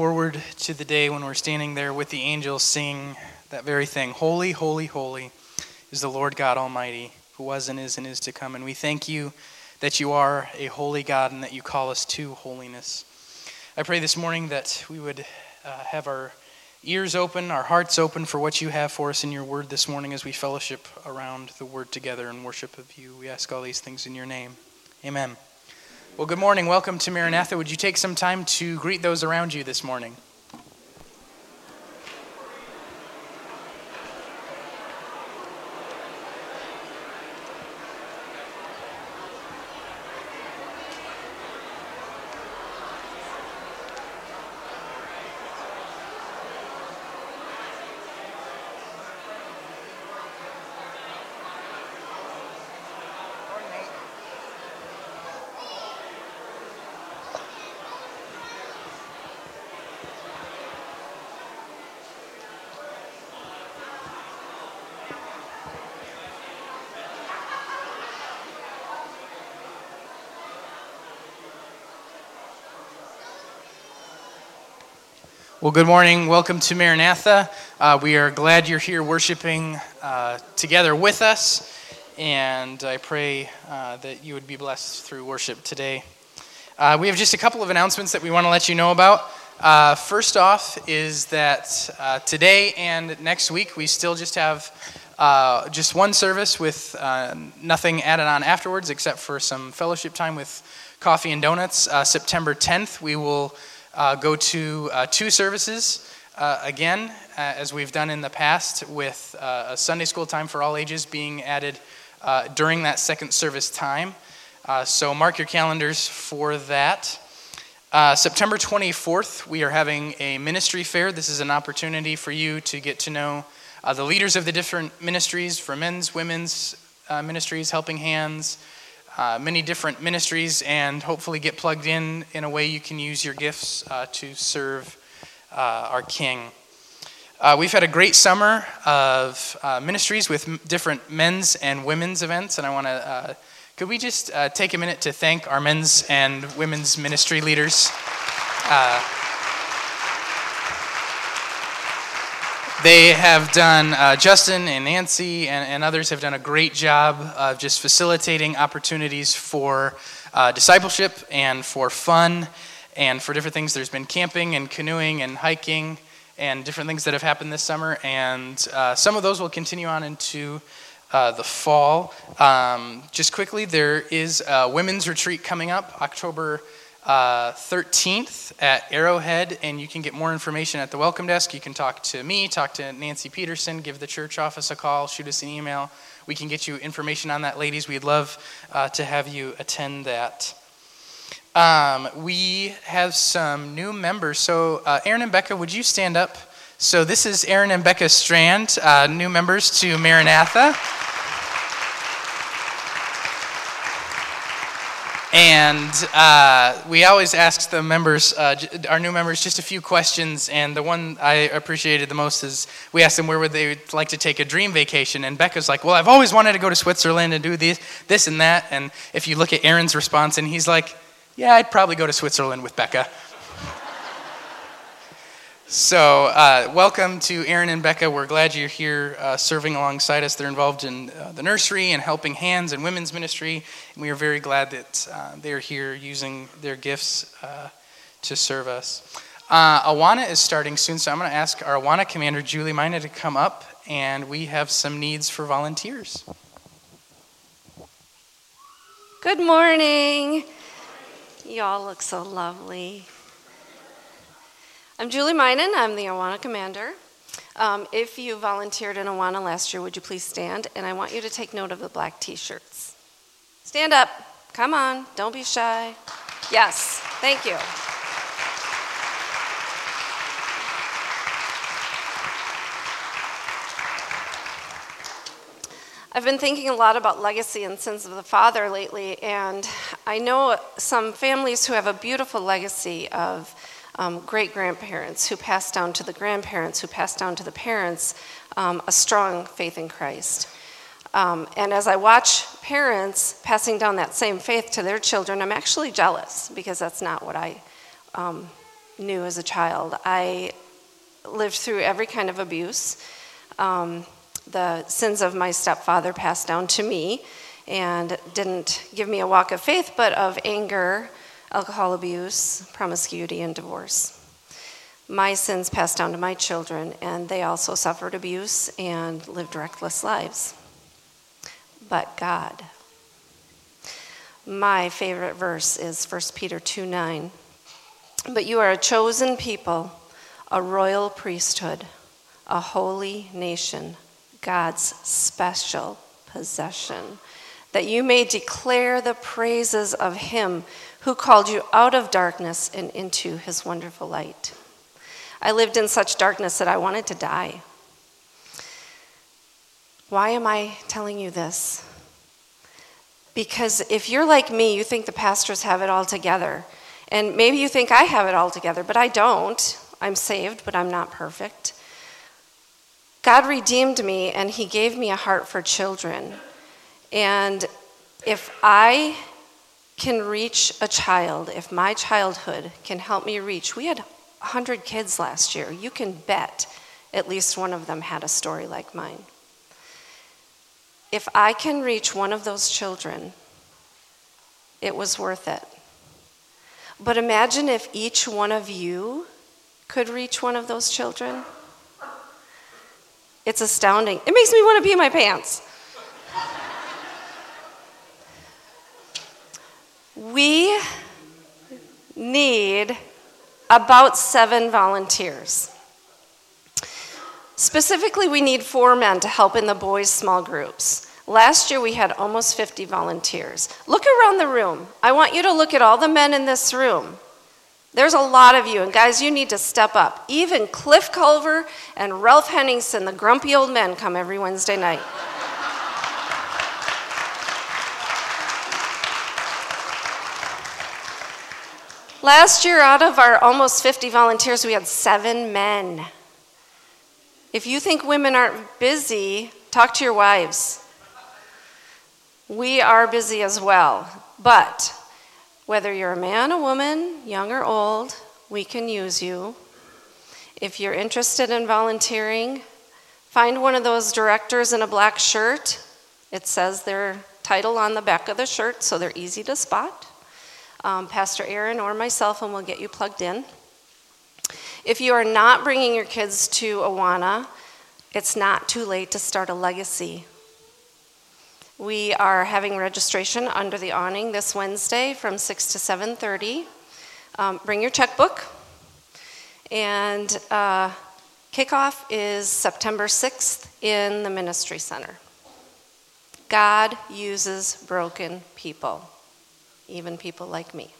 forward to the day when we're standing there with the angels singing that very thing Holy, holy, holy is the Lord God Almighty, who was and is and is to come. And we thank you that you are a holy God and that you call us to holiness. I pray this morning that we would uh, have our ears open, our hearts open for what you have for us in your word this morning as we fellowship around the word together in worship of you. We ask all these things in your name. Amen. Well, good morning. Welcome to Maranatha. Would you take some time to greet those around you this morning? Well, good morning. Welcome to Maranatha. Uh, we are glad you're here worshiping uh, together with us, and I pray uh, that you would be blessed through worship today. Uh, we have just a couple of announcements that we want to let you know about. Uh, first off, is that uh, today and next week we still just have just one service with nothing added on afterwards except for some fellowship time with coffee and donuts. September 10th, we will uh, go to uh, two services uh, again, uh, as we've done in the past, with uh, a Sunday school time for all ages being added uh, during that second service time. so mark your calendars for that. September 24th, we are having a ministry fair. This is an opportunity for you to get to know the leaders of the different ministries for men's, women's ministries, helping hands uh, many different ministries and hopefully get plugged in in a way you can use your gifts uh, to serve uh, our King. Uh, we've had a great summer of ministries with m- different men's and women's events, and I want to. Could we just take a minute to thank our men's and women's ministry leaders? They have done, uh, Justin and Nancy and, and, others have done a great job of just facilitating opportunities for uh, discipleship and for fun and for different things. There's been camping and canoeing and hiking and different things that have happened this summer, and uh, some of those will continue on into uh, the fall. Um, just quickly, there is a women's retreat coming up October uh, 13th at Arrowhead, and you can get more information at the welcome desk. You can talk to me, talk to Nancy Peterson, give the church office a call, shoot us an email. We can get you information on that, ladies. We'd love uh, to have you attend that. Um, we have some new members. So, uh, Aaron and Becca, would you stand up? So, this is Aaron and Becca Strand, uh, new members to Maranatha. And uh, we always ask the members, uh, our new members, just a few questions. And the one I appreciated the most is we asked them where would they like to take a dream vacation. And Becca's like, well, I've always wanted to go to Switzerland and do this, this and that. And if you look at Aaron's response, and he's like, yeah, I'd probably go to Switzerland with Becca. So, uh, welcome to Aaron and Becca. We're glad you're here uh, serving alongside us. They're involved in uh, the nursery and helping hands and women's ministry. And we are very glad that uh, they're here using their gifts uh, to serve us. Uh, Awana is starting soon, so I'm going to ask our Awana commander, Julie Mina, to come up, and we have some needs for volunteers. Good morning. You all look so lovely. I'm Julie Minen. I'm the Awana commander. Um, if you volunteered in Awana last year, would you please stand? And I want you to take note of the black t shirts. Stand up. Come on. Don't be shy. Yes. Thank you. I've been thinking a lot about legacy and sins of the father lately, and I know some families who have a beautiful legacy of um, great grandparents who passed down to the grandparents, who passed down to the parents, um, a strong faith in Christ. Um, and as I watch parents passing down that same faith to their children, I'm actually jealous because that's not what I, um, knew as a child. I lived through every kind of abuse. Um, the sins of my stepfather passed down to me and didn't give me a walk of faith, but of anger, alcohol abuse, promiscuity, and divorce. My sins passed down to my children, and they also suffered abuse and lived reckless lives. But God. My favorite verse is 1 Peter 2 9. But you are a chosen people, a royal priesthood, a holy nation, God's special possession that you may declare the praises of him who called you out of darkness and into his wonderful light. I lived in such darkness that I wanted to die. Why am I telling you this? Because if you're like me, you think the pastors have it all together. And maybe you think I have it all together, but I don't. I'm saved, but I'm not perfect. God redeemed me, and He gave me a heart for children. And if I can reach a child, if my childhood can help me reach, we had 100 kids last year. You can bet at least one of them had a story like mine. If I can reach one of those children, it was worth it. But imagine if each one of you could reach one of those children. It's astounding. It makes me want to pee in my pants. We need about seven volunteers. Specifically, we need four men to help in the boys' small groups. Last year, we had almost 50 volunteers. Look around the room. I want you to look at all the men in this room. There's a lot of you, and guys, you need to step up. Even Cliff Culver and Ralph Henningsen, the grumpy old men, come every Wednesday night. Last year, out of our almost 50 volunteers, we had seven men. If you think women aren't busy, talk to your wives. We are busy as well. But whether you're a man, a woman, young or old, we can use you. If you're interested in volunteering, find one of those directors in a black shirt. It says their title on the back of the shirt, so they're easy to spot um, Pastor Aaron or myself, and we'll get you plugged in. If you are not bringing your kids to Awana, it's not too late to start a legacy. We are having registration under the awning this Wednesday from 6 to 7:30. Um, bring your checkbook, and uh, kickoff is September 6th in the ministry center. God uses broken people even people like me.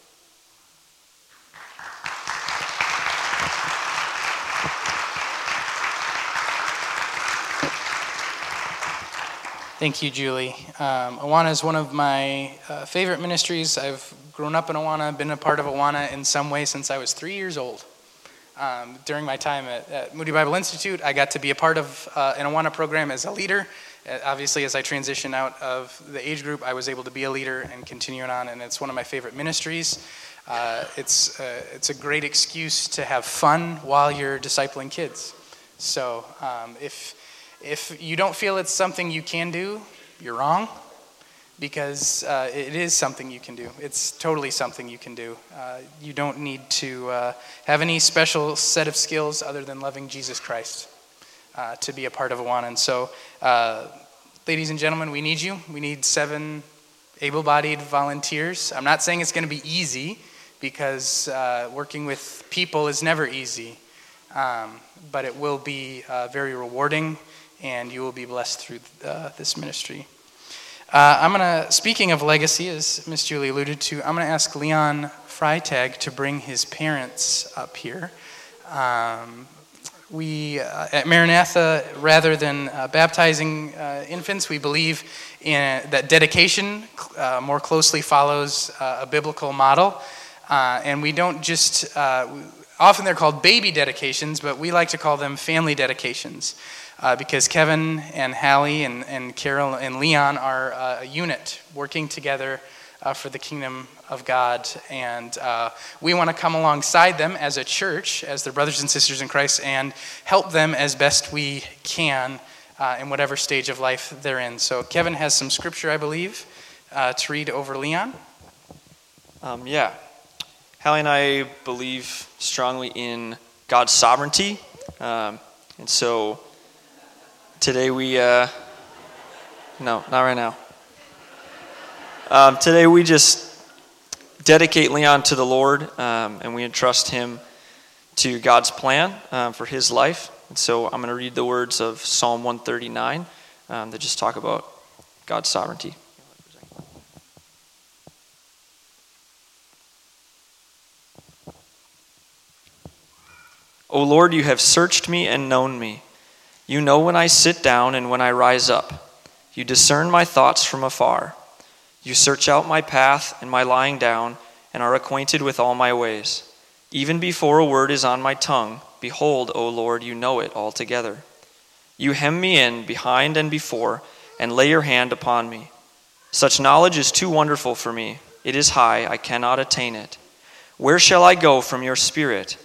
Thank you, Julie. Um, Awana is one of my uh, favorite ministries. I've grown up in Awana, been a part of Awana in some way since I was three years old. Um, during my time at, at, Moody Bible Institute, I got to be a part of uh, an Awana program as a leader. Uh, obviously, as I transitioned out of the age group, I was able to be a leader and continue on, and it's one of my favorite ministries. Uh, it's, uh, it's a great excuse to have fun while you're discipling kids. So um, if, if you don't feel it's something you can do, you're wrong because uh, it is something you can do. It's totally something you can do. Uh, you don't need to uh, have any special set of skills other than loving Jesus Christ uh, to be a part of Awana. And so, uh, ladies and gentlemen, we need you. We need seven able bodied volunteers. I'm not saying it's going to be easy because uh, working with people is never easy, um, but it will be uh, very rewarding and you will be blessed through uh, this ministry. I'm going to, speaking of legacy, as Miss Julie alluded to, I'm going to ask Leon Freitag to bring his parents up here. Um, we uh, at Maranatha, rather than uh, baptizing uh, infants, we believe in that dedication uh, more closely follows uh, a biblical model, uh, and we don't just. often they're called baby dedications, but we like to call them family dedications. because Kevin and Hallie and, and Carol and Leon are a unit working together uh, for the kingdom of God. And uh, we want to come alongside them as a church, as their brothers and sisters in Christ, and help them as best we can uh, in whatever stage of life they're in. So, Kevin has some scripture, I believe, uh, to read over Leon. Um, yeah. Hallie and I believe strongly in God's sovereignty. Um, and so today we, uh, no, not right now. Um, today we just dedicate Leon to the Lord um, and we entrust him to God's plan um, for his life. And so I'm going to read the words of Psalm 139 um, that just talk about God's sovereignty. O Lord, you have searched me and known me. You know when I sit down and when I rise up. You discern my thoughts from afar. You search out my path and my lying down, and are acquainted with all my ways. Even before a word is on my tongue, behold, O Lord, you know it altogether. You hem me in behind and before, and lay your hand upon me. Such knowledge is too wonderful for me. It is high, I cannot attain it. Where shall I go from your spirit?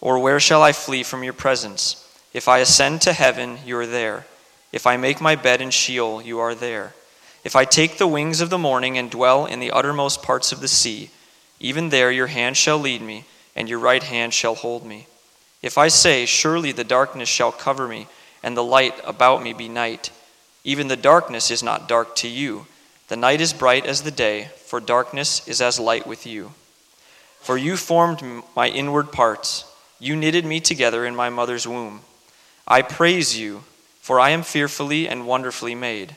Or where shall I flee from your presence? If I ascend to heaven, you are there. If I make my bed in Sheol, you are there. If I take the wings of the morning and dwell in the uttermost parts of the sea, even there your hand shall lead me, and your right hand shall hold me. If I say, Surely the darkness shall cover me, and the light about me be night, even the darkness is not dark to you. The night is bright as the day, for darkness is as light with you. For you formed my inward parts. You knitted me together in my mother's womb. I praise you, for I am fearfully and wonderfully made.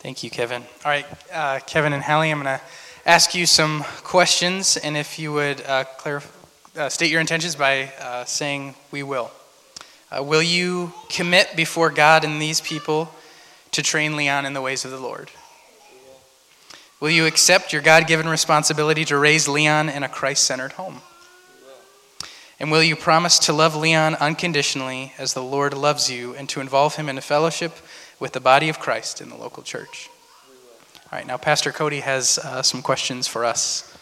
Thank you, Kevin. All right, uh, Kevin and Hallie, I'm going to ask you some questions, and if you would uh, uh, state your intentions by uh, saying, We will. Uh, will you commit before God and these people to train Leon in the ways of the Lord? Will you accept your God given responsibility to raise Leon in a Christ centered home? And will you promise to love Leon unconditionally as the Lord loves you and to involve him in a fellowship with the body of Christ in the local church? All right, now Pastor Cody has uh, some questions for us.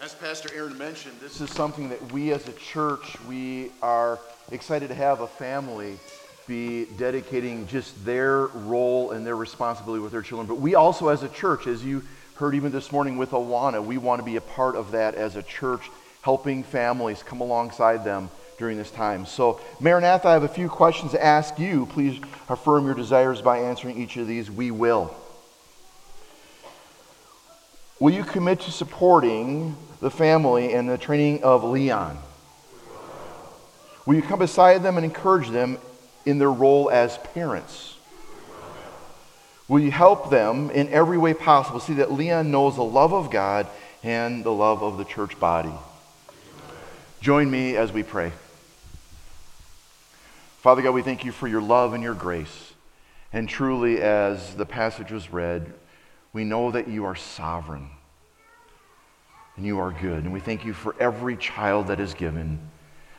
As Pastor Aaron mentioned, this is something that we as a church, we are excited to have a family be dedicating just their role and their responsibility with their children. But we also, as a church, as you heard even this morning with Awana, we want to be a part of that as a church, helping families come alongside them during this time. So, Maranatha, I have a few questions to ask you. Please affirm your desires by answering each of these. We will. Will you commit to supporting the family and the training of Leon? Will you come beside them and encourage them in their role as parents? Will you help them in every way possible? See that Leon knows the love of God and the love of the church body. Join me as we pray. Father God, we thank you for your love and your grace. And truly, as the passage was read, we know that you are sovereign and you are good. And we thank you for every child that is given.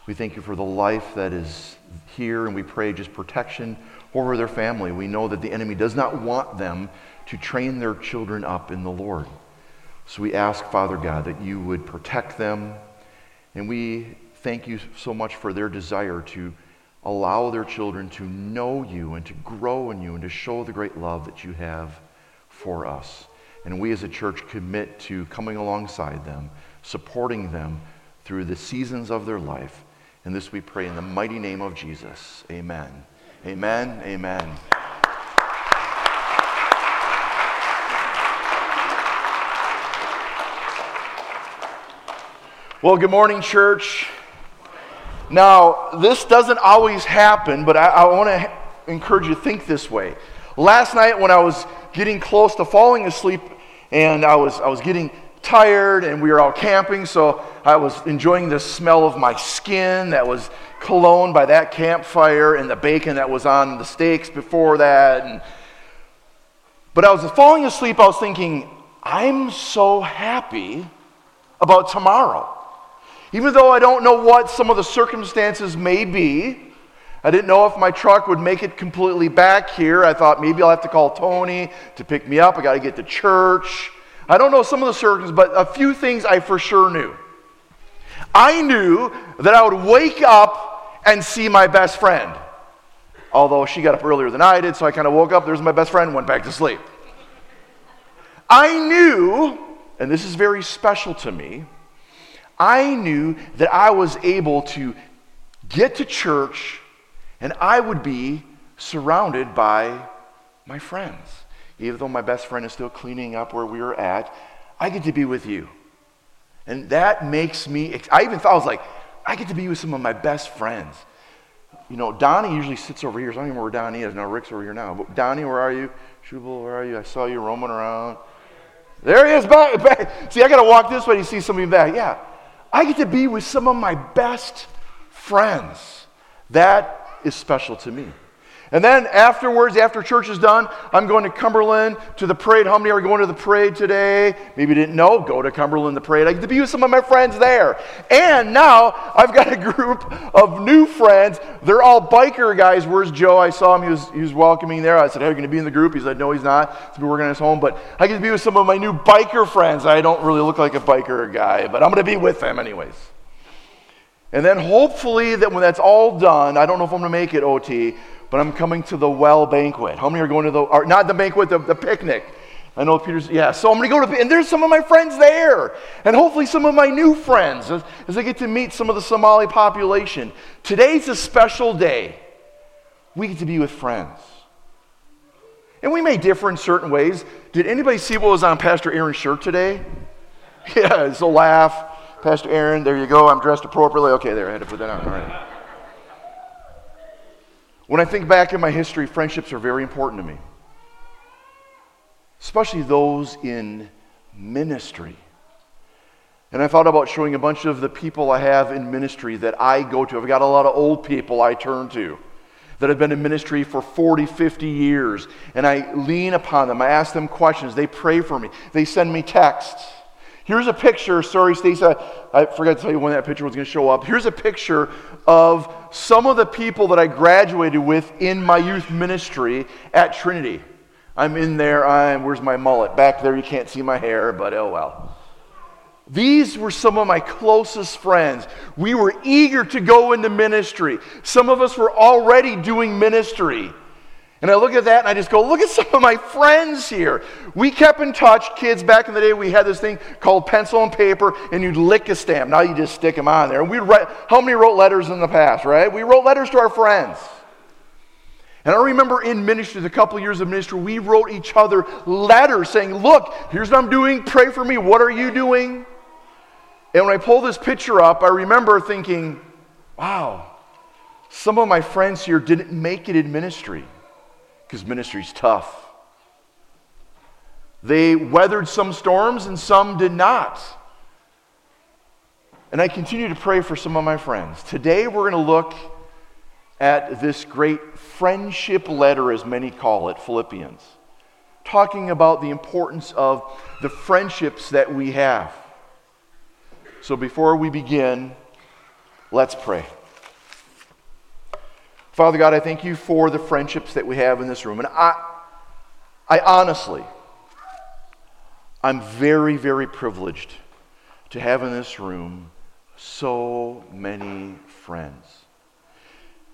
We thank you for the life that is here, and we pray just protection over their family. We know that the enemy does not want them to train their children up in the Lord. So we ask, Father God, that you would protect them. And we thank you so much for their desire to allow their children to know you and to grow in you and to show the great love that you have for us. And we as a church commit to coming alongside them, supporting them through the seasons of their life and this we pray in the mighty name of Jesus. Amen. Amen. Amen. Well, good morning, church. Now, this doesn't always happen, but I, I want to encourage you to think this way. Last night, when I was getting close to falling asleep, and I was, I was getting tired, and we were out camping, so I was enjoying the smell of my skin that was cologne by that campfire and the bacon that was on the steaks before that. And, but I was falling asleep, I was thinking, I'm so happy about tomorrow. Even though I don't know what some of the circumstances may be, I didn't know if my truck would make it completely back here. I thought maybe I'll have to call Tony to pick me up. I got to get to church. I don't know some of the circumstances, but a few things I for sure knew. I knew that I would wake up and see my best friend. Although she got up earlier than I did, so I kind of woke up, there's my best friend, went back to sleep. I knew, and this is very special to me, I knew that I was able to get to church and I would be surrounded by my friends. Even though my best friend is still cleaning up where we were at, I get to be with you. And that makes me, I even thought, I was like, I get to be with some of my best friends. You know, Donnie usually sits over here. So I don't even know where Donnie is. Now, Rick's over here now. But Donnie, where are you? Shubal, where are you? I saw you roaming around. There he is back. back. See, I got to walk this way to see somebody back. Yeah. I get to be with some of my best friends. That is special to me. And then afterwards, after church is done, I'm going to Cumberland to the parade. How many are going to the parade today? Maybe you didn't know. Go to Cumberland, the parade. I get to be with some of my friends there. And now I've got a group of new friends. They're all biker guys. Where's Joe? I saw him. He was, he was welcoming there. I said, are you going to be in the group? He said, No, he's not. He's been working on his home. But I get to be with some of my new biker friends. I don't really look like a biker guy, but I'm going to be with them anyways. And then hopefully that when that's all done, I don't know if I'm going to make it OT, but I'm coming to the well banquet. How many are going to the, or not the banquet, the, the picnic? I know Peter's, yeah. So I'm going to go to, and there's some of my friends there. And hopefully some of my new friends as, as I get to meet some of the Somali population. Today's a special day. We get to be with friends. And we may differ in certain ways. Did anybody see what was on Pastor Aaron's shirt today? Yeah, it's a laugh. Pastor Aaron, there you go. I'm dressed appropriately. Okay, there, I had to put that on. All right. When I think back in my history, friendships are very important to me, especially those in ministry. And I thought about showing a bunch of the people I have in ministry that I go to. I've got a lot of old people I turn to that have been in ministry for 40, 50 years. And I lean upon them. I ask them questions. They pray for me. They send me texts. Here's a picture. Sorry, Stacey, I forgot to tell you when that picture was going to show up. Here's a picture of some of the people that I graduated with in my youth ministry at Trinity. I'm in there. I'm, where's my mullet? Back there, you can't see my hair, but oh well. These were some of my closest friends. We were eager to go into ministry. Some of us were already doing ministry. And I look at that and I just go, look at some of my friends here. We kept in touch, kids, back in the day, we had this thing called pencil and paper, and you'd lick a stamp. Now you just stick them on there. And we'd write, how many wrote letters in the past, right? We wrote letters to our friends. And I remember in ministry, the couple years of ministry, we wrote each other letters saying, Look, here's what I'm doing. Pray for me. What are you doing? And when I pull this picture up, I remember thinking, Wow, some of my friends here didn't make it in ministry because ministry's tough. They weathered some storms and some did not. And I continue to pray for some of my friends. Today we're going to look at this great friendship letter, as many call it, Philippians, talking about the importance of the friendships that we have. So before we begin, let's pray. Father God, I thank you for the friendships that we have in this room. And I, I honestly, I'm very, very privileged to have in this room so many friends.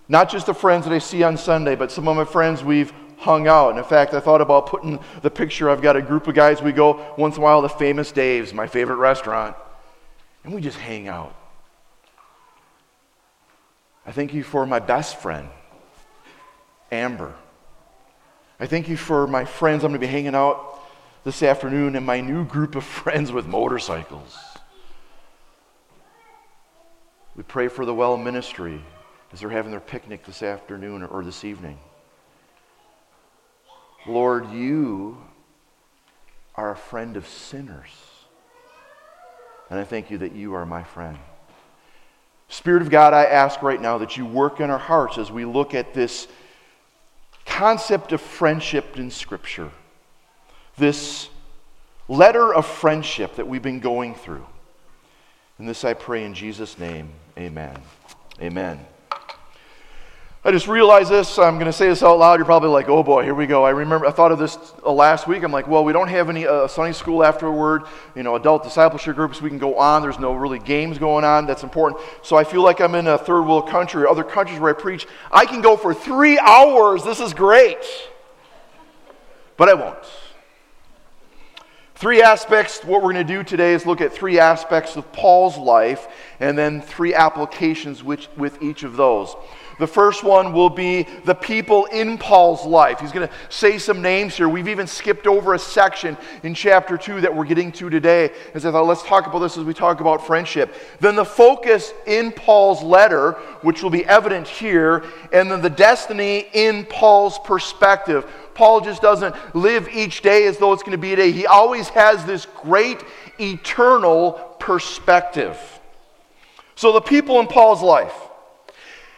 Not just the friends that I see on Sunday, but some of my friends we've hung out. And in fact, I thought about putting the picture. I've got a group of guys, we go once in a while to Famous Dave's, my favorite restaurant, and we just hang out. I thank you for my best friend, Amber. I thank you for my friends. I'm going to be hanging out this afternoon and my new group of friends with motorcycles. We pray for the well ministry as they're having their picnic this afternoon or this evening. Lord, you are a friend of sinners. And I thank you that you are my friend. Spirit of God, I ask right now that you work in our hearts as we look at this concept of friendship in Scripture, this letter of friendship that we've been going through. And this I pray in Jesus' name. Amen. Amen. I just realized this. I'm going to say this out loud. You're probably like, oh boy, here we go. I remember, I thought of this uh, last week. I'm like, well, we don't have any uh, Sunday school afterward, you know, adult discipleship groups. We can go on. There's no really games going on. That's important. So I feel like I'm in a third world country or other countries where I preach. I can go for three hours. This is great. But I won't. Three aspects, what we're going to do today is look at three aspects of Paul's life and then three applications which, with each of those. The first one will be the people in Paul's life. He's going to say some names here. We've even skipped over a section in chapter 2 that we're getting to today. As I thought, let's talk about this as we talk about friendship. Then the focus in Paul's letter, which will be evident here, and then the destiny in Paul's perspective. Paul just doesn't live each day as though it's going to be a day. He always has this great eternal perspective. So, the people in Paul's life.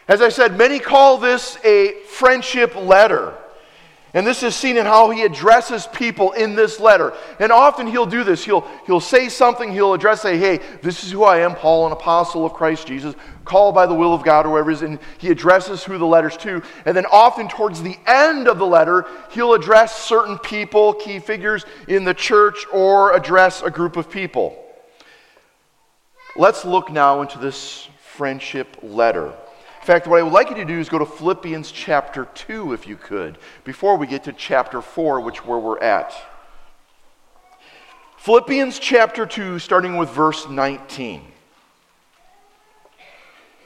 As I said, many call this a friendship letter. And this is seen in how he addresses people in this letter. And often he'll do this. He'll, he'll say something, he'll address, say, hey, this is who I am, Paul, an apostle of Christ Jesus, called by the will of God, or whatever it is. And he addresses who the letter's to. And then often towards the end of the letter, he'll address certain people, key figures in the church, or address a group of people. Let's look now into this friendship letter. In fact, what I would like you to do is go to Philippians chapter 2, if you could, before we get to chapter 4, which where we're at. Philippians chapter 2, starting with verse 19.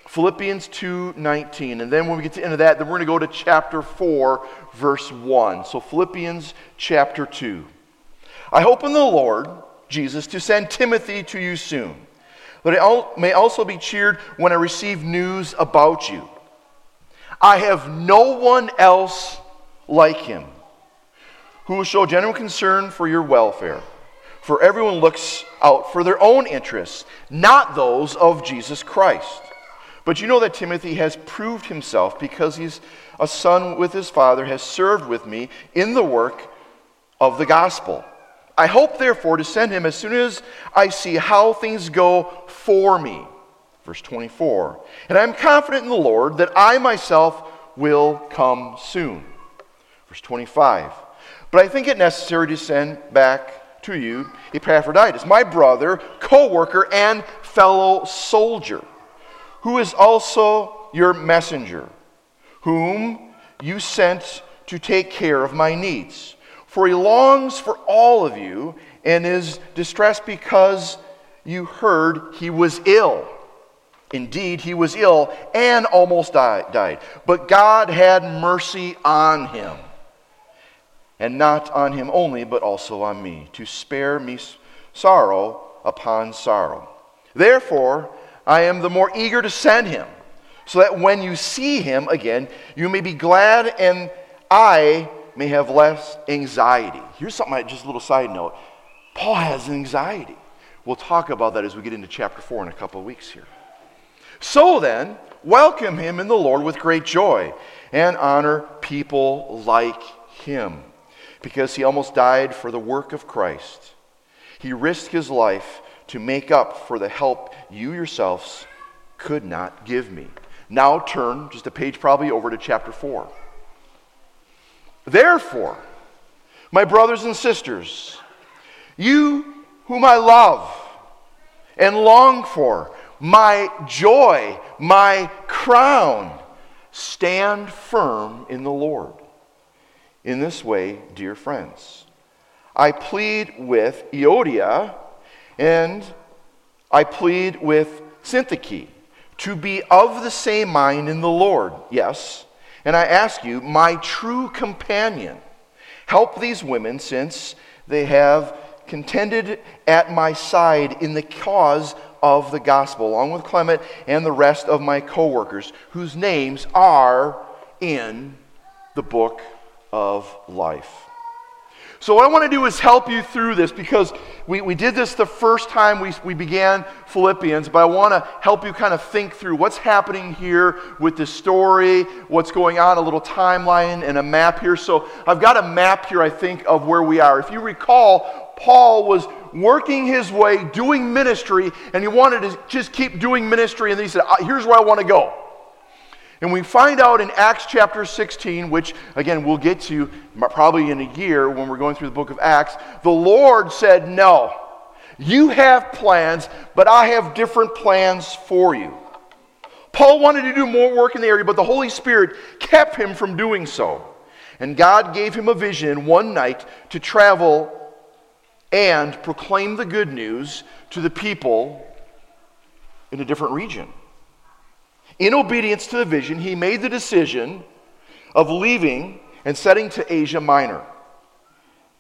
Philippians 2:19 and then when we get to the end of that then we're going to go to chapter 4 verse 1. So Philippians chapter 2. I hope in the Lord Jesus to send Timothy to you soon but I may also be cheered when I receive news about you. I have no one else like him who will show genuine concern for your welfare. For everyone looks out for their own interests, not those of Jesus Christ. But you know that Timothy has proved himself because he's a son with his father, has served with me in the work of the gospel. I hope, therefore, to send him as soon as I see how things go for me. Verse 24. And I'm confident in the Lord that I myself will come soon. Verse 25. But I think it necessary to send back to you Epaphroditus, my brother, co worker, and fellow soldier, who is also your messenger, whom you sent to take care of my needs for he longs for all of you and is distressed because you heard he was ill. Indeed, he was ill and almost died. But God had mercy on him. And not on him only, but also on me, to spare me sorrow upon sorrow. Therefore, I am the more eager to send him, so that when you see him again, you may be glad and I may have less anxiety. Here's something, I, just a little side note. Paul has anxiety. We'll talk about that as we get into chapter 4 in a couple of weeks here. So then, welcome him in the Lord with great joy and honor people like him because he almost died for the work of Christ. He risked his life to make up for the help you yourselves could not give me. Now turn just a page probably over to chapter 4. Therefore, my brothers and sisters, you whom I love and long for, my joy, my crown, stand firm in the Lord. In this way, dear friends, I plead with Euodia and I plead with Syntyche to be of the same mind in the Lord. Yes and I ask you, my true companion, help these women since they have contended at my side in the cause of the gospel, along with Clement and the rest of my co workers, whose names are in the book of life. So, what I want to do is help you through this because we, we did this the first time we, we began Philippians, but I want to help you kind of think through what's happening here with this story, what's going on, a little timeline, and a map here. So, I've got a map here, I think, of where we are. If you recall, Paul was working his way, doing ministry, and he wanted to just keep doing ministry, and he said, uh, Here's where I want to go. And we find out in Acts chapter 16, which again we'll get to probably in a year when we're going through the book of Acts, the Lord said, No, you have plans, but I have different plans for you. Paul wanted to do more work in the area, but the Holy Spirit kept him from doing so. And God gave him a vision one night to travel and proclaim the good news to the people in a different region. In obedience to the vision, he made the decision of leaving and setting to Asia Minor.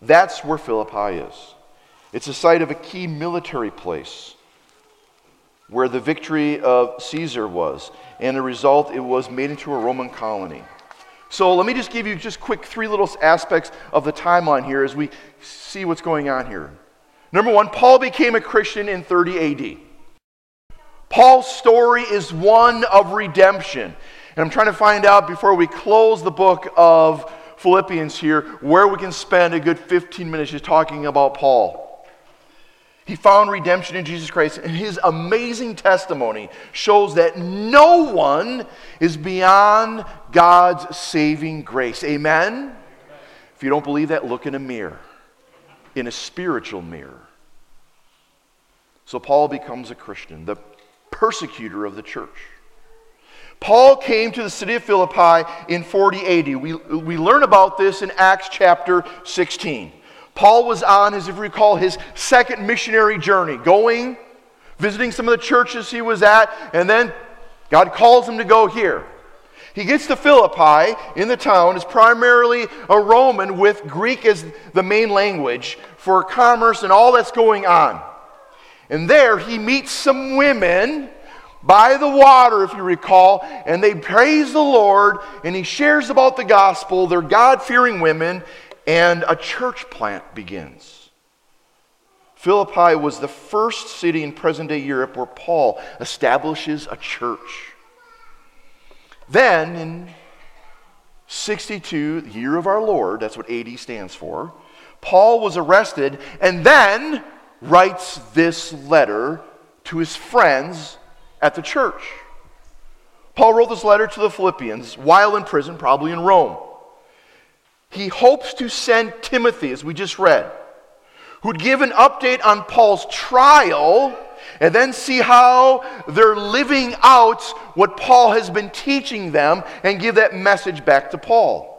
That's where Philippi is. It's a site of a key military place where the victory of Caesar was. And a result, it was made into a Roman colony. So let me just give you just quick three little aspects of the timeline here as we see what's going on here. Number one, Paul became a Christian in 30 AD. Paul's story is one of redemption. And I'm trying to find out before we close the book of Philippians here where we can spend a good 15 minutes just talking about Paul. He found redemption in Jesus Christ, and his amazing testimony shows that no one is beyond God's saving grace. Amen? If you don't believe that, look in a mirror, in a spiritual mirror. So Paul becomes a Christian. The persecutor of the church. Paul came to the city of Philippi in 40 AD. We, we learn about this in Acts chapter 16. Paul was on, as if you recall, his second missionary journey, going, visiting some of the churches he was at, and then God calls him to go here. He gets to Philippi in the town, is primarily a Roman with Greek as the main language for commerce and all that's going on. And there he meets some women by the water, if you recall, and they praise the Lord, and he shares about the gospel. They're God fearing women, and a church plant begins. Philippi was the first city in present day Europe where Paul establishes a church. Then, in 62, the year of our Lord, that's what AD stands for, Paul was arrested, and then writes this letter to his friends at the church. Paul wrote this letter to the Philippians while in prison, probably in Rome. He hopes to send Timothy, as we just read, who'd give an update on Paul's trial and then see how they're living out what Paul has been teaching them and give that message back to Paul.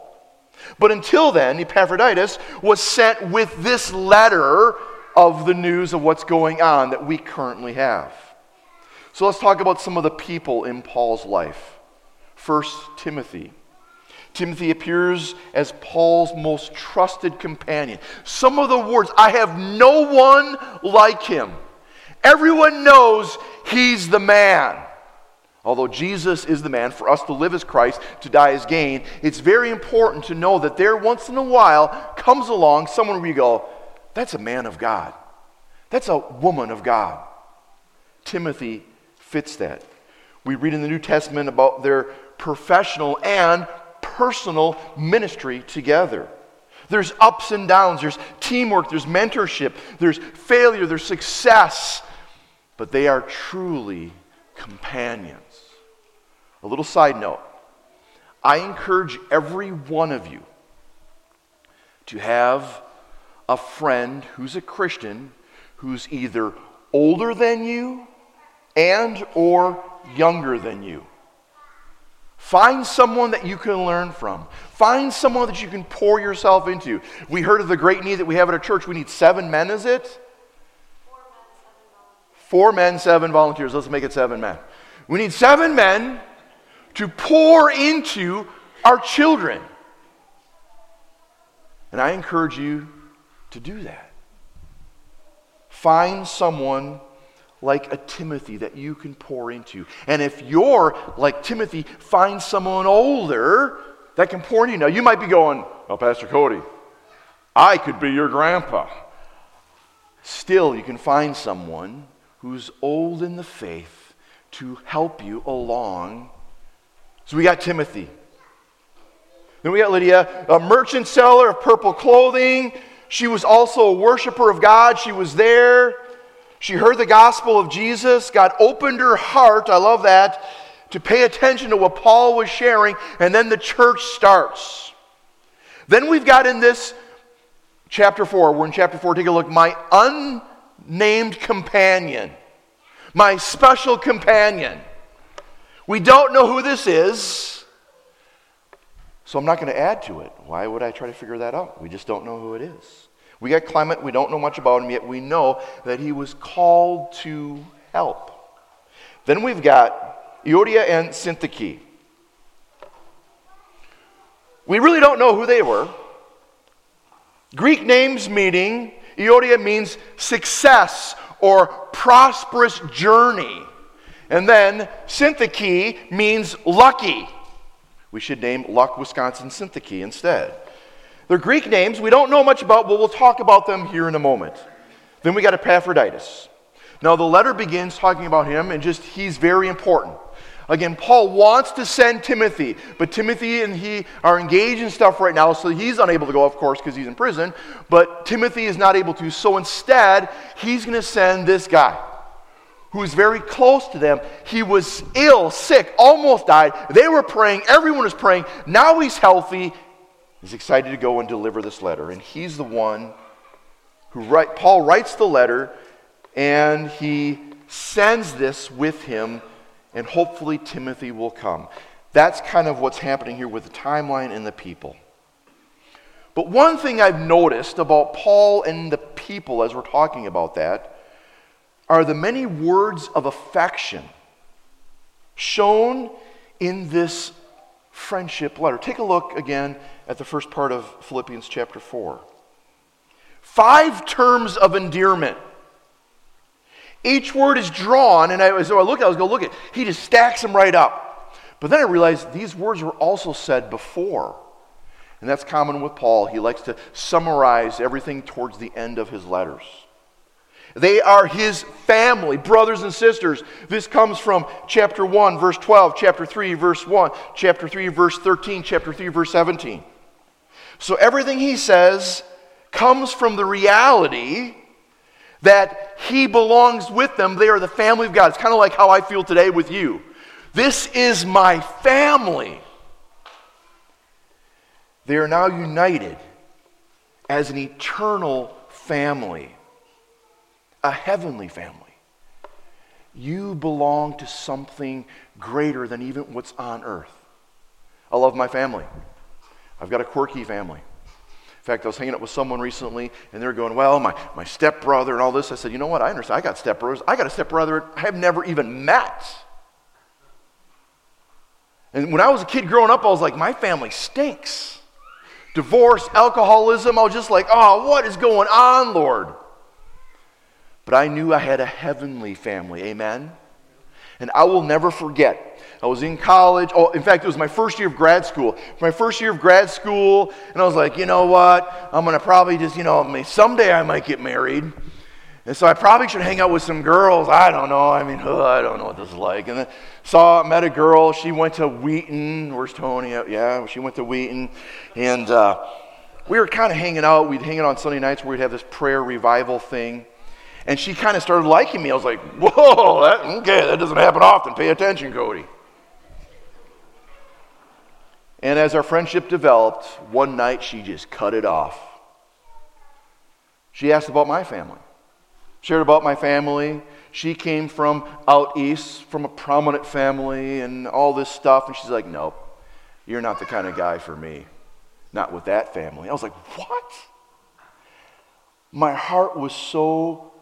But until then, Epaphroditus was sent with this letter of the news of what's going on that we currently have. So let's talk about some of the people in Paul's life. First, Timothy. Timothy appears as Paul's most trusted companion. Some of the words, I have no one like him. Everyone knows he's the man. Although Jesus is the man, for us to live as Christ, to die as gain, it's very important to know that there once in a while comes along someone where you go, that's a man of God. That's a woman of God. Timothy fits that. We read in the New Testament about their professional and personal ministry together. There's ups and downs, there's teamwork, there's mentorship, there's failure, there's success, but they are truly companions. A little side note I encourage every one of you to have a friend who's a Christian who's either older than you and or younger than you. Find someone that you can learn from. Find someone that you can pour yourself into. We heard of the great need that we have at our church. We need seven men, is it? Four men, seven volunteers. Let's make it seven men. We need seven men to pour into our children. And I encourage you to do that. Find someone like a Timothy that you can pour into. And if you're like Timothy, find someone older that can pour into you. Now, you might be going, Oh, Pastor Cody, I could be your grandpa. Still, you can find someone who's old in the faith to help you along. So we got Timothy. Then we got Lydia, a merchant seller of purple clothing. She was also a worshiper of God. She was there. She heard the gospel of Jesus. God opened her heart. I love that. To pay attention to what Paul was sharing. And then the church starts. Then we've got in this chapter 4, we're in chapter 4, take a look. My unnamed companion, my special companion. We don't know who this is, so I'm not going to add to it. Why would I try to figure that out? We just don't know who it is. We got Clement, we don't know much about him, yet we know that he was called to help. Then we've got Euodia and Syntyche. We really don't know who they were. Greek names meaning, Euodia means success or prosperous journey. And then Syntyche means lucky. We should name Luck, Wisconsin Syntyche instead. They're Greek names we don't know much about, but we'll talk about them here in a moment. Then we got Epaphroditus. Now, the letter begins talking about him, and just he's very important. Again, Paul wants to send Timothy, but Timothy and he are engaged in stuff right now, so he's unable to go, of course, because he's in prison. But Timothy is not able to. So instead, he's going to send this guy who is very close to them. He was ill, sick, almost died. They were praying, everyone was praying. Now he's healthy. He's excited to go and deliver this letter. And he's the one who write, Paul writes the letter and he sends this with him and hopefully Timothy will come. That's kind of what's happening here with the timeline and the people. But one thing I've noticed about Paul and the people as we're talking about that are the many words of affection shown in this friendship letter. Take a look again at the first part of Philippians chapter 4. Five terms of endearment each word is drawn, and I, so I look, I was going to look at, he just stacks them right up. But then I realized these words were also said before. And that's common with Paul. He likes to summarize everything towards the end of his letters. They are his family, brothers and sisters. This comes from chapter 1, verse 12, chapter 3, verse 1, chapter 3, verse 13, chapter 3, verse 17. So everything he says comes from the reality that he belongs with them. They are the family of God. It's kind of like how I feel today with you. This is my family. They are now united as an eternal family, a heavenly family. You belong to something greater than even what's on earth. I love my family. I've got a quirky family In fact, I was hanging out with someone recently, and they're going, Well, my, my stepbrother and all this. I said, You know what? I understand. I got stepbrothers. I got a stepbrother I have never even met. And when I was a kid growing up, I was like, My family stinks. Divorce, alcoholism. I was just like, Oh, what is going on, Lord? But I knew I had a heavenly family. Amen? And I will never forget I was in college. Oh, in fact, it was my first year of grad school. My first year of grad school, and I was like, you know what? I'm going to probably just, you know, someday I might get married. And so I probably should hang out with some girls. I don't know. I mean, oh, I don't know what this is like. And then saw, met a girl. She went to Wheaton. Where's Tony? Yeah, she went to Wheaton. And uh, we were kind of hanging out. We'd hang out on Sunday nights where we'd have this prayer revival thing. And she kind of started liking me. I was like, whoa, that, okay, that doesn't happen often. Pay attention, Cody. And as our friendship developed, one night she just cut it off. She asked about my family, shared about my family. She came from out east, from a prominent family, and all this stuff. And she's like, Nope, you're not the kind of guy for me. Not with that family. I was like, What? My heart was so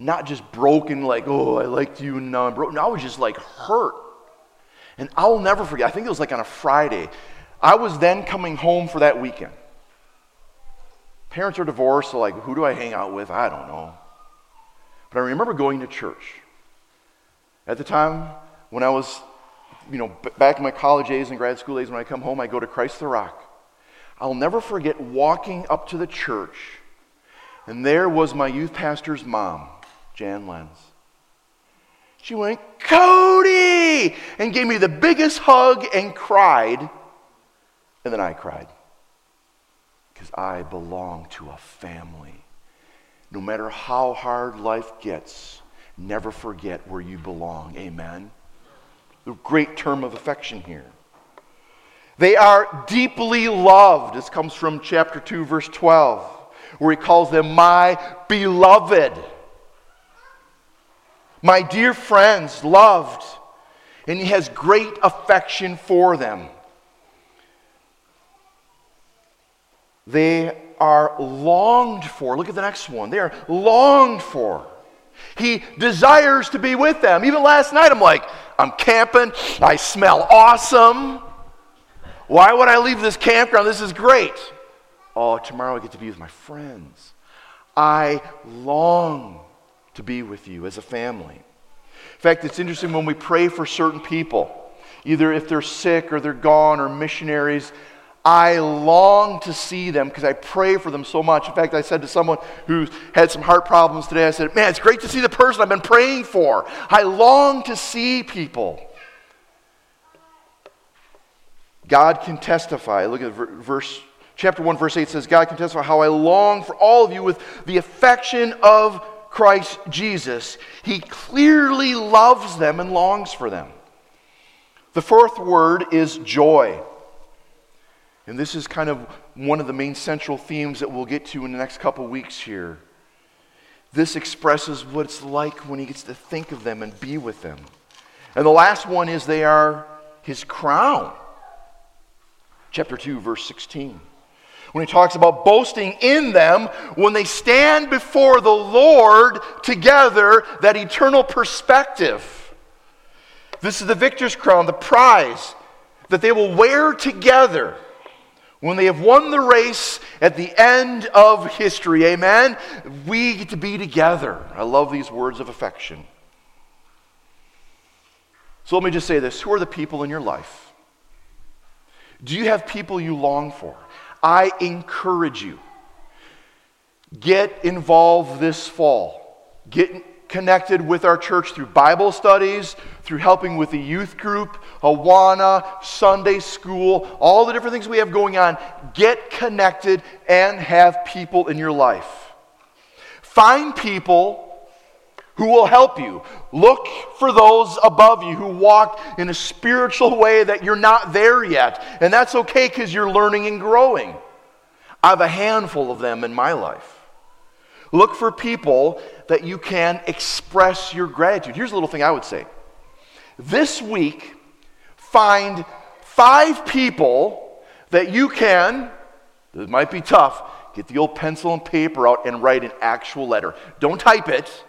not just broken, like, oh, I liked you and now I'm broken. I was just like hurt. And I'll never forget, I think it was like on a Friday. I was then coming home for that weekend. Parents are divorced, so like, who do I hang out with? I don't know. But I remember going to church. At the time, when I was, you know, back in my college days and grad school days, when I come home, I go to Christ the Rock. I'll never forget walking up to the church, and there was my youth pastor's mom, Jan Lenz. She went, Cody! And gave me the biggest hug and cried. And then I cried. Because I belong to a family. No matter how hard life gets, never forget where you belong. Amen. The great term of affection here. They are deeply loved. This comes from chapter 2, verse 12, where he calls them my beloved. My dear friends, loved. And he has great affection for them. They are longed for. Look at the next one. They are longed for. He desires to be with them. Even last night, I'm like, I'm camping. I smell awesome. Why would I leave this campground? This is great. Oh, tomorrow I get to be with my friends. I long to be with you as a family. In fact, it's interesting when we pray for certain people, either if they're sick or they're gone or missionaries, I long to see them because I pray for them so much. In fact, I said to someone who had some heart problems today, I said, Man, it's great to see the person I've been praying for. I long to see people. God can testify. Look at verse chapter 1 verse 8 says God can testify how I long for all of you with the affection of Christ Jesus. He clearly loves them and longs for them. The fourth word is joy. And this is kind of one of the main central themes that we'll get to in the next couple weeks here. This expresses what it's like when he gets to think of them and be with them. And the last one is they are his crown. Chapter 2, verse 16. When he talks about boasting in them when they stand before the Lord together, that eternal perspective. This is the victor's crown, the prize that they will wear together when they have won the race at the end of history, amen, we get to be together. I love these words of affection. So let me just say this who are the people in your life? Do you have people you long for? I encourage you. Get involved this fall. Get connected with our church through Bible studies, through helping with the youth group, Awana, Sunday school, all the different things we have going on. Get connected and have people in your life. Find people who will help you. Look for those above you who walk in a spiritual way that you're not there yet. And that's okay because you're learning and growing. I have a handful of them in my life. Look for people that you can express your gratitude. Here's a little thing I would say. This week, find five people that you can, this might be tough, get the old pencil and paper out and write an actual letter. Don't type it,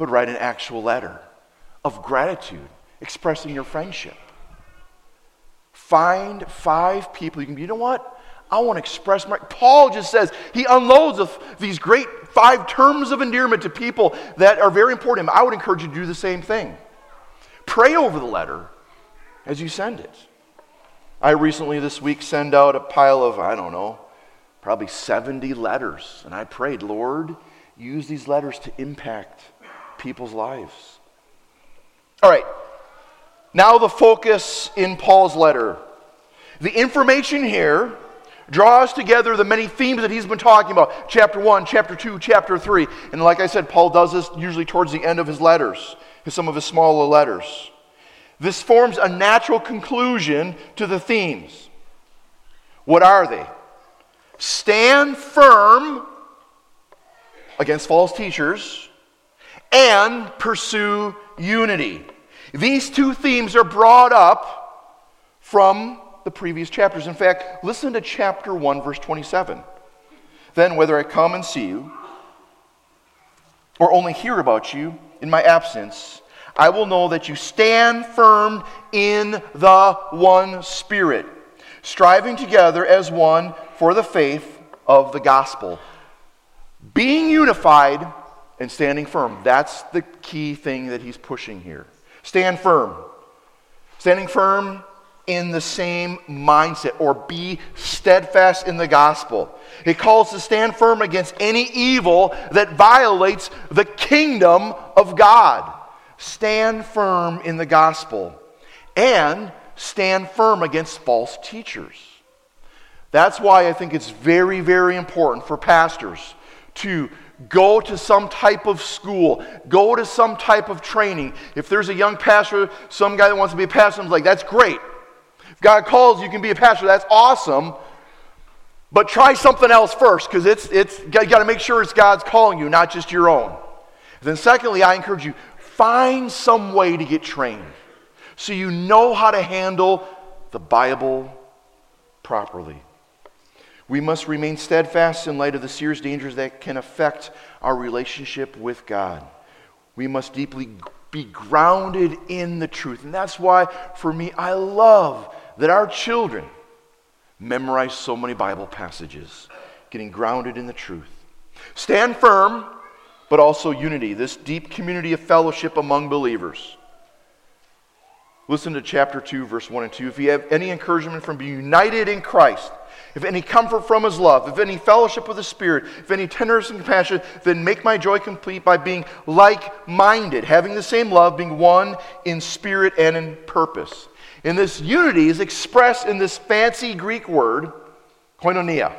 but write an actual letter of gratitude, expressing your friendship. Find five people you can, you know what? I want to express my. Paul just says he unloads these great five terms of endearment to people that are very important. I would encourage you to do the same thing. Pray over the letter as you send it. I recently this week sent out a pile of, I don't know, probably 70 letters. And I prayed, Lord, use these letters to impact people's lives. All right, now the focus in Paul's letter. The information here draws together the many themes that he's been talking about chapter 1, chapter 2, chapter 3. And like I said, Paul does this usually towards the end of his letters, some of his smaller letters. This forms a natural conclusion to the themes. What are they? Stand firm against false teachers and pursue unity. These two themes are brought up from the previous chapters. In fact, listen to chapter 1, verse 27. Then, whether I come and see you or only hear about you in my absence, I will know that you stand firm in the one Spirit, striving together as one for the faith of the gospel. Being unified and standing firm. That's the key thing that he's pushing here. Stand firm. Standing firm in the same mindset or be steadfast in the gospel. It calls to stand firm against any evil that violates the kingdom of God. Stand firm in the gospel and stand firm against false teachers. That's why I think it's very, very important for pastors to go to some type of school, go to some type of training. If there's a young pastor, some guy that wants to be a pastor, I'm like, that's great. If God calls, you can be a pastor, that's awesome. But try something else first, because it's, it's, you got to make sure it's God's calling you, not just your own. Then, secondly, I encourage you find some way to get trained so you know how to handle the Bible properly. We must remain steadfast in light of the serious dangers that can affect our relationship with God. We must deeply be grounded in the truth. And that's why, for me, I love that our children memorize so many Bible passages, getting grounded in the truth. Stand firm, but also unity, this deep community of fellowship among believers. Listen to chapter 2, verse 1 and 2. If you have any encouragement from being united in Christ, if any comfort from his love, if any fellowship with the Spirit, if any tenderness and compassion, then make my joy complete by being like minded, having the same love, being one in spirit and in purpose. And this unity is expressed in this fancy Greek word, koinonia.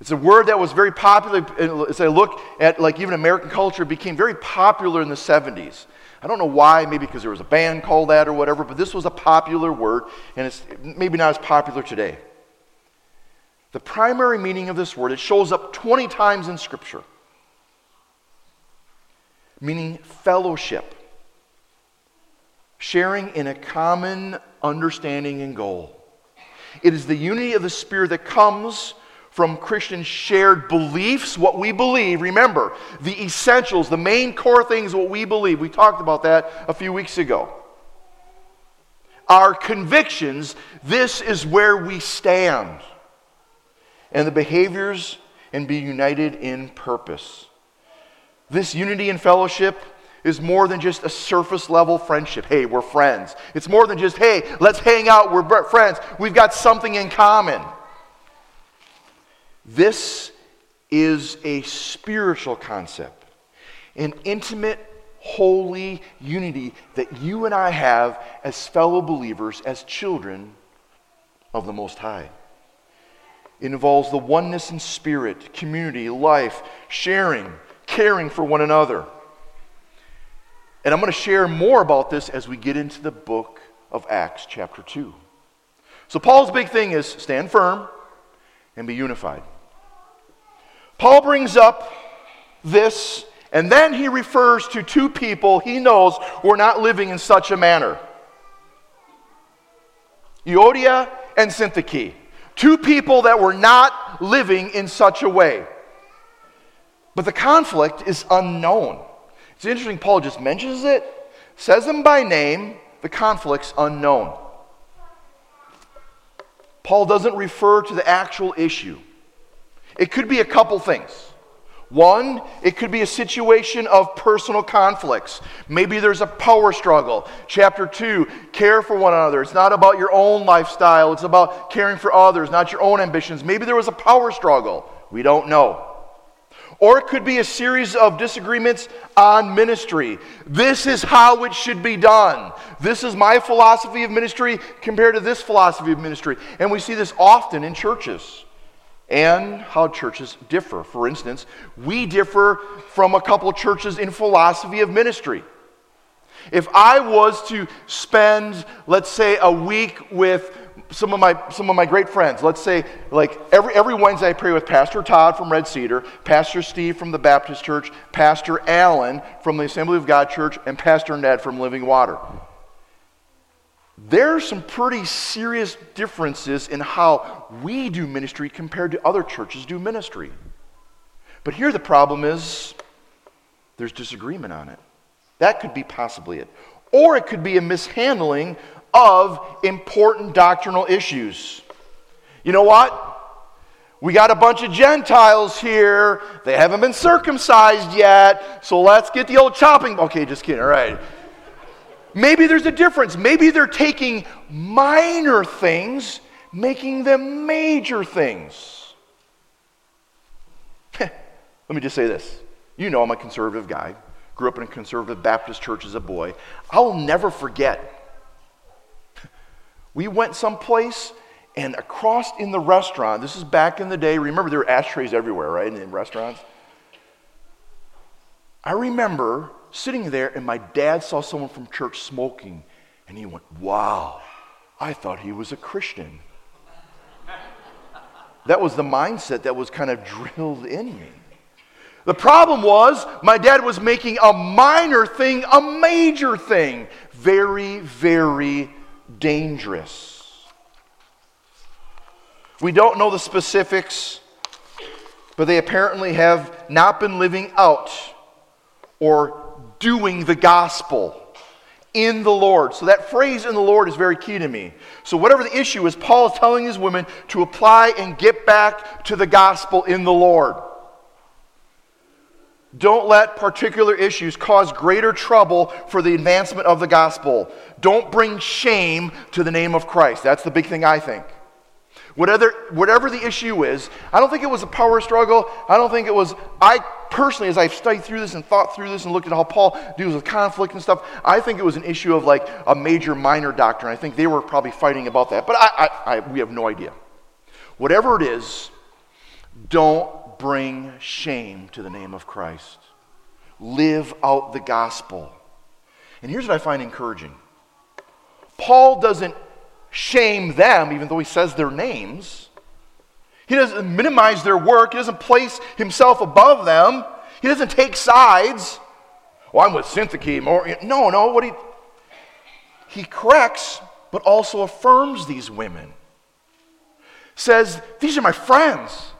It's a word that was very popular. As I look at, like, even American culture, it became very popular in the 70s. I don't know why, maybe because there was a band called that or whatever, but this was a popular word, and it's maybe not as popular today. The primary meaning of this word, it shows up 20 times in Scripture, meaning fellowship, sharing in a common understanding and goal. It is the unity of the Spirit that comes from Christian shared beliefs, what we believe. Remember, the essentials, the main core things, what we believe. We talked about that a few weeks ago. Our convictions, this is where we stand and the behaviors and be united in purpose. This unity and fellowship is more than just a surface level friendship. Hey, we're friends. It's more than just, hey, let's hang out, we're friends. We've got something in common. This is a spiritual concept, an intimate, holy unity that you and I have as fellow believers, as children of the Most High. Involves the oneness in spirit, community, life, sharing, caring for one another. And I'm going to share more about this as we get into the book of Acts, chapter 2. So, Paul's big thing is stand firm and be unified. Paul brings up this, and then he refers to two people he knows were not living in such a manner Euodia and Syntyche. Two people that were not living in such a way. But the conflict is unknown. It's interesting, Paul just mentions it, says them by name, the conflict's unknown. Paul doesn't refer to the actual issue. It could be a couple things. One, it could be a situation of personal conflicts. Maybe there's a power struggle. Chapter 2, care for one another. It's not about your own lifestyle, it's about caring for others, not your own ambitions. Maybe there was a power struggle. We don't know. Or it could be a series of disagreements on ministry. This is how it should be done. This is my philosophy of ministry compared to this philosophy of ministry. And we see this often in churches and how churches differ. For instance, we differ from a couple churches in philosophy of ministry. If I was to spend, let's say, a week with some of my some of my great friends, let's say like every every Wednesday I pray with Pastor Todd from Red Cedar, Pastor Steve from the Baptist Church, Pastor Allen from the Assembly of God Church, and Pastor Ned from Living Water there are some pretty serious differences in how we do ministry compared to other churches do ministry. But here the problem is there's disagreement on it. That could be possibly it. Or it could be a mishandling of important doctrinal issues. You know what? We got a bunch of Gentiles here. They haven't been circumcised yet. So let's get the old chopping. Okay, just kidding. All right. Maybe there's a difference. Maybe they're taking minor things, making them major things. Let me just say this. You know, I'm a conservative guy. Grew up in a conservative Baptist church as a boy. I'll never forget. We went someplace and across in the restaurant, this is back in the day, remember there were ashtrays everywhere, right, in restaurants? I remember sitting there and my dad saw someone from church smoking and he went, Wow, I thought he was a Christian. That was the mindset that was kind of drilled in me. The problem was my dad was making a minor thing a major thing. Very, very dangerous. We don't know the specifics, but they apparently have not been living out or doing the gospel in the Lord. So that phrase in the Lord is very key to me. So whatever the issue is, Paul is telling his women to apply and get back to the gospel in the Lord. Don't let particular issues cause greater trouble for the advancement of the gospel. Don't bring shame to the name of Christ. That's the big thing I think. Whatever, whatever the issue is, I don't think it was a power struggle. I don't think it was, I personally, as I've studied through this and thought through this and looked at how Paul deals with conflict and stuff, I think it was an issue of like a major minor doctrine. I think they were probably fighting about that, but I, I, I, we have no idea. Whatever it is, don't bring shame to the name of Christ. Live out the gospel. And here's what I find encouraging Paul doesn't shame them, even though he says their names. He doesn't minimize their work. He doesn't place himself above them. He doesn't take sides. Well, I'm with Syntyche. Or, no, no. What he, he corrects, but also affirms these women. Says, These are my friends.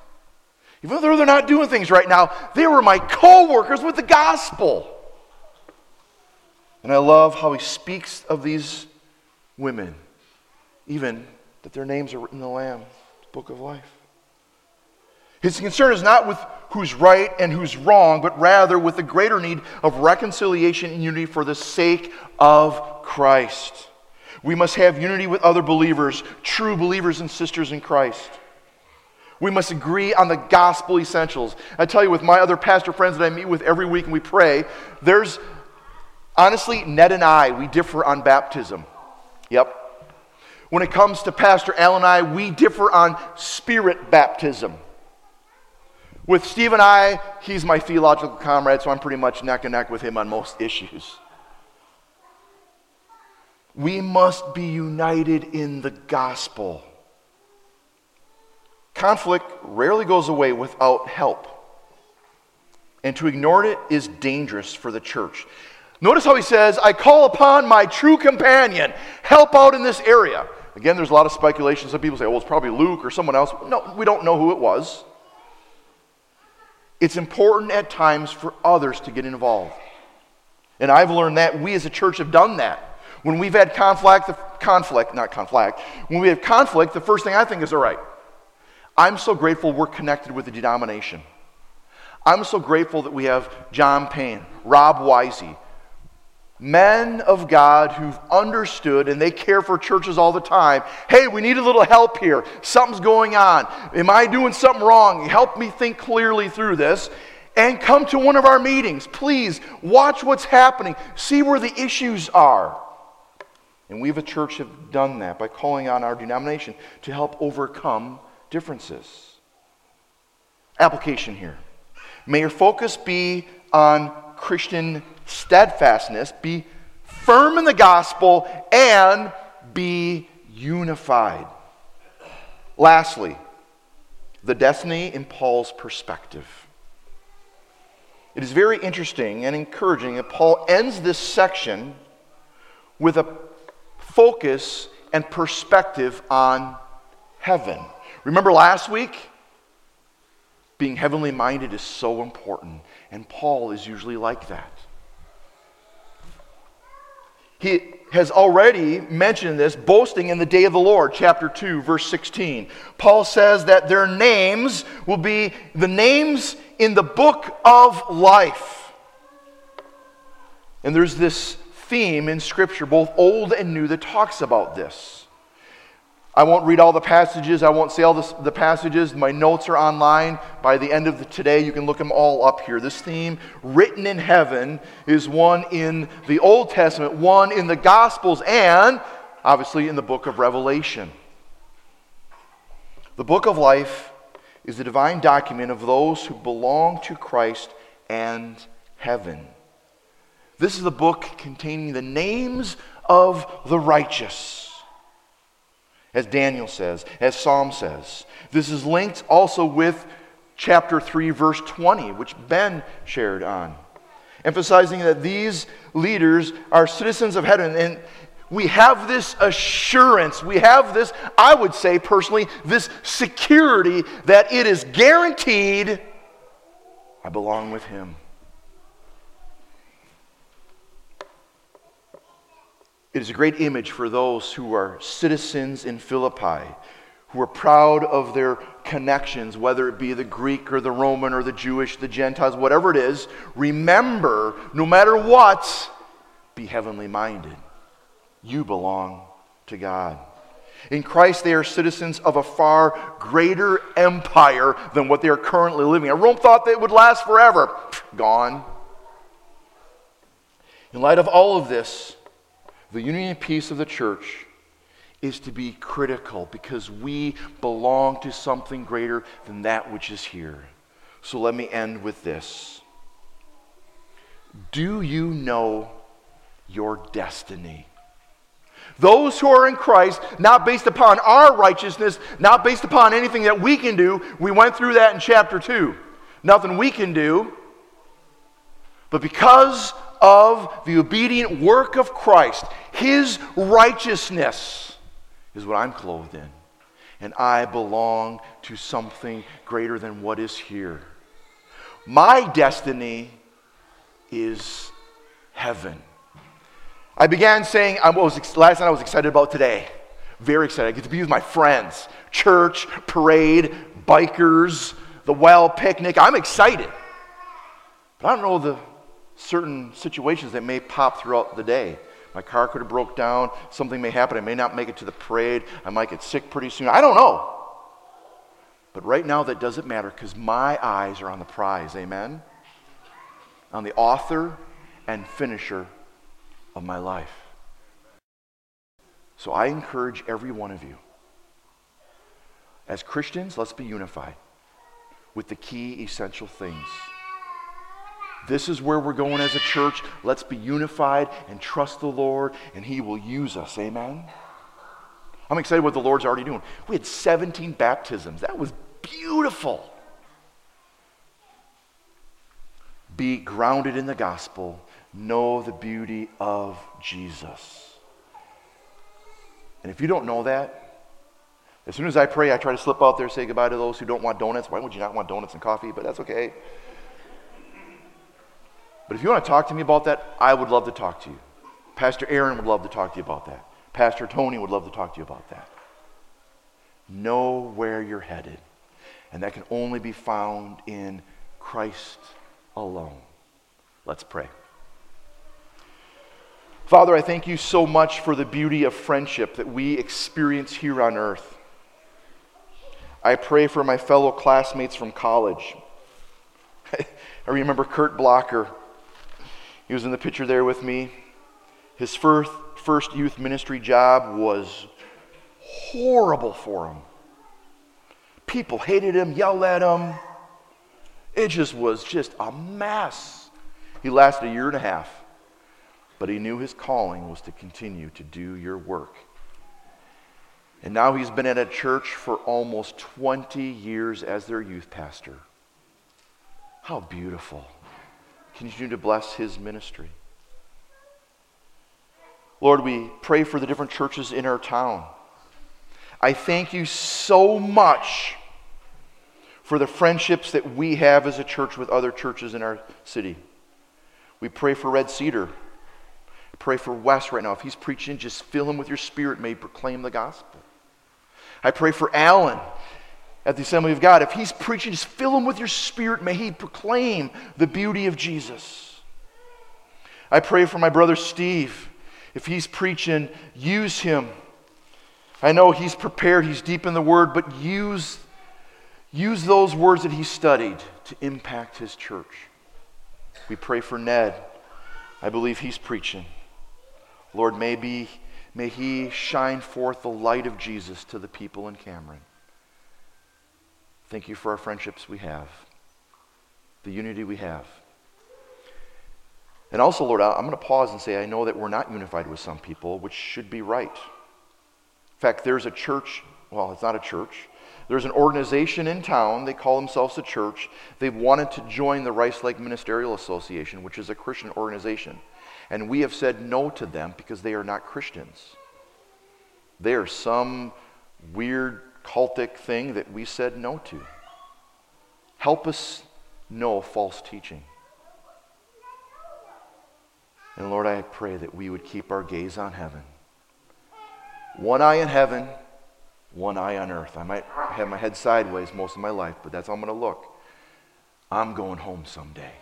Even though they're not doing things right now, they were my co workers with the gospel. And I love how he speaks of these women even that their names are written in the Lamb, book of life. His concern is not with who's right and who's wrong, but rather with the greater need of reconciliation and unity for the sake of Christ. We must have unity with other believers, true believers and sisters in Christ. We must agree on the gospel essentials. I tell you, with my other pastor friends that I meet with every week and we pray, there's honestly, Ned and I, we differ on baptism. Yep, when it comes to Pastor Al and I, we differ on spirit baptism. With Steve and I, he's my theological comrade, so I'm pretty much neck and neck with him on most issues. We must be united in the gospel. Conflict rarely goes away without help. And to ignore it is dangerous for the church. Notice how he says, I call upon my true companion. Help out in this area. Again, there's a lot of speculation. Some people say, well, it's probably Luke or someone else. No, we don't know who it was. It's important at times for others to get involved. And I've learned that we as a church have done that. When we've had conflict, the, conflict, not conflict, when we have conflict, the first thing I think is, all right, I'm so grateful we're connected with the denomination. I'm so grateful that we have John Payne, Rob Wisey, men of God who've understood and they care for churches all the time. Hey, we need a little help here. Something's going on. Am I doing something wrong? Help me think clearly through this. And come to one of our meetings. Please watch what's happening, see where the issues are. And we, as a church, have done that by calling on our denomination to help overcome differences. Application here. May your focus be on Christian steadfastness, be firm in the gospel, and be unified. Lastly, the destiny in Paul's perspective. It is very interesting and encouraging that Paul ends this section with a focus and perspective on heaven. Remember last week? Being heavenly minded is so important, and Paul is usually like that. He has already mentioned this, boasting in the day of the Lord, chapter 2, verse 16. Paul says that their names will be the names in the book of life. And there's this theme in Scripture, both Old and New, that talks about this. I won't read all the passages. I won't say all the, the passages. My notes are online. By the end of the, today, you can look them all up here. This theme, written in heaven, is one in the Old Testament, one in the Gospels, and obviously in the book of Revelation. The book of life is the divine document of those who belong to Christ and heaven. This is the book containing the names of the righteous. As Daniel says, as Psalm says. This is linked also with chapter 3, verse 20, which Ben shared on, emphasizing that these leaders are citizens of heaven. And we have this assurance, we have this, I would say personally, this security that it is guaranteed I belong with Him. It is a great image for those who are citizens in Philippi, who are proud of their connections, whether it be the Greek or the Roman or the Jewish, the Gentiles, whatever it is. Remember, no matter what, be heavenly minded. You belong to God. In Christ, they are citizens of a far greater empire than what they are currently living in. Rome thought that it would last forever. Gone. In light of all of this, the unity and peace of the church is to be critical because we belong to something greater than that which is here. So let me end with this. Do you know your destiny? Those who are in Christ, not based upon our righteousness, not based upon anything that we can do. We went through that in chapter 2. Nothing we can do. But because of the obedient work of Christ, His righteousness is what I'm clothed in. And I belong to something greater than what is here. My destiny is heaven. I began saying, I was, last night I was excited about today. Very excited. I get to be with my friends. Church, parade, bikers, the well picnic. I'm excited. But I don't know the certain situations that may pop throughout the day. My car could have broke down. Something may happen. I may not make it to the parade. I might get sick pretty soon. I don't know. But right now, that doesn't matter because my eyes are on the prize. Amen? On the author and finisher of my life. So I encourage every one of you. As Christians, let's be unified with the key essential things. This is where we're going as a church. Let's be unified and trust the Lord, and He will use us. Amen? I'm excited what the Lord's already doing. We had 17 baptisms. That was beautiful. Be grounded in the gospel know the beauty of Jesus. And if you don't know that, as soon as I pray, I try to slip out there say goodbye to those who don't want donuts. Why would you not want donuts and coffee? But that's okay. But if you want to talk to me about that, I would love to talk to you. Pastor Aaron would love to talk to you about that. Pastor Tony would love to talk to you about that. Know where you're headed. And that can only be found in Christ alone. Let's pray. Father, I thank you so much for the beauty of friendship that we experience here on earth. I pray for my fellow classmates from college. I remember Kurt Blocker. He was in the picture there with me. His first, first youth ministry job was horrible for him. People hated him, yelled at him. It just was just a mess. He lasted a year and a half. But he knew his calling was to continue to do your work. And now he's been at a church for almost 20 years as their youth pastor. How beautiful. Continue to bless his ministry. Lord, we pray for the different churches in our town. I thank you so much for the friendships that we have as a church with other churches in our city. We pray for Red Cedar Pray for Wes right now. If he's preaching, just fill him with your spirit. May he proclaim the gospel. I pray for Alan at the Assembly of God. If he's preaching, just fill him with your spirit. May he proclaim the beauty of Jesus. I pray for my brother Steve. If he's preaching, use him. I know he's prepared, he's deep in the word, but use, use those words that he studied to impact his church. We pray for Ned. I believe he's preaching. Lord, maybe may he shine forth the light of Jesus to the people in Cameron. Thank you for our friendships we have, the unity we have. And also, Lord, I'm going to pause and say I know that we're not unified with some people, which should be right. In fact, there's a church, well, it's not a church. There's an organization in town, they call themselves a church. They've wanted to join the Rice Lake Ministerial Association, which is a Christian organization. And we have said no to them because they are not Christians. They are some weird cultic thing that we said no to. Help us know false teaching. And Lord, I pray that we would keep our gaze on heaven. One eye in heaven, one eye on earth. I might have my head sideways most of my life, but that's how I'm going to look. I'm going home someday.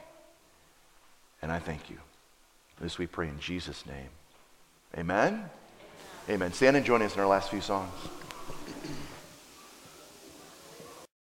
And I thank you. This we pray in Jesus' name. Amen. Amen. Stand and join us in our last few songs.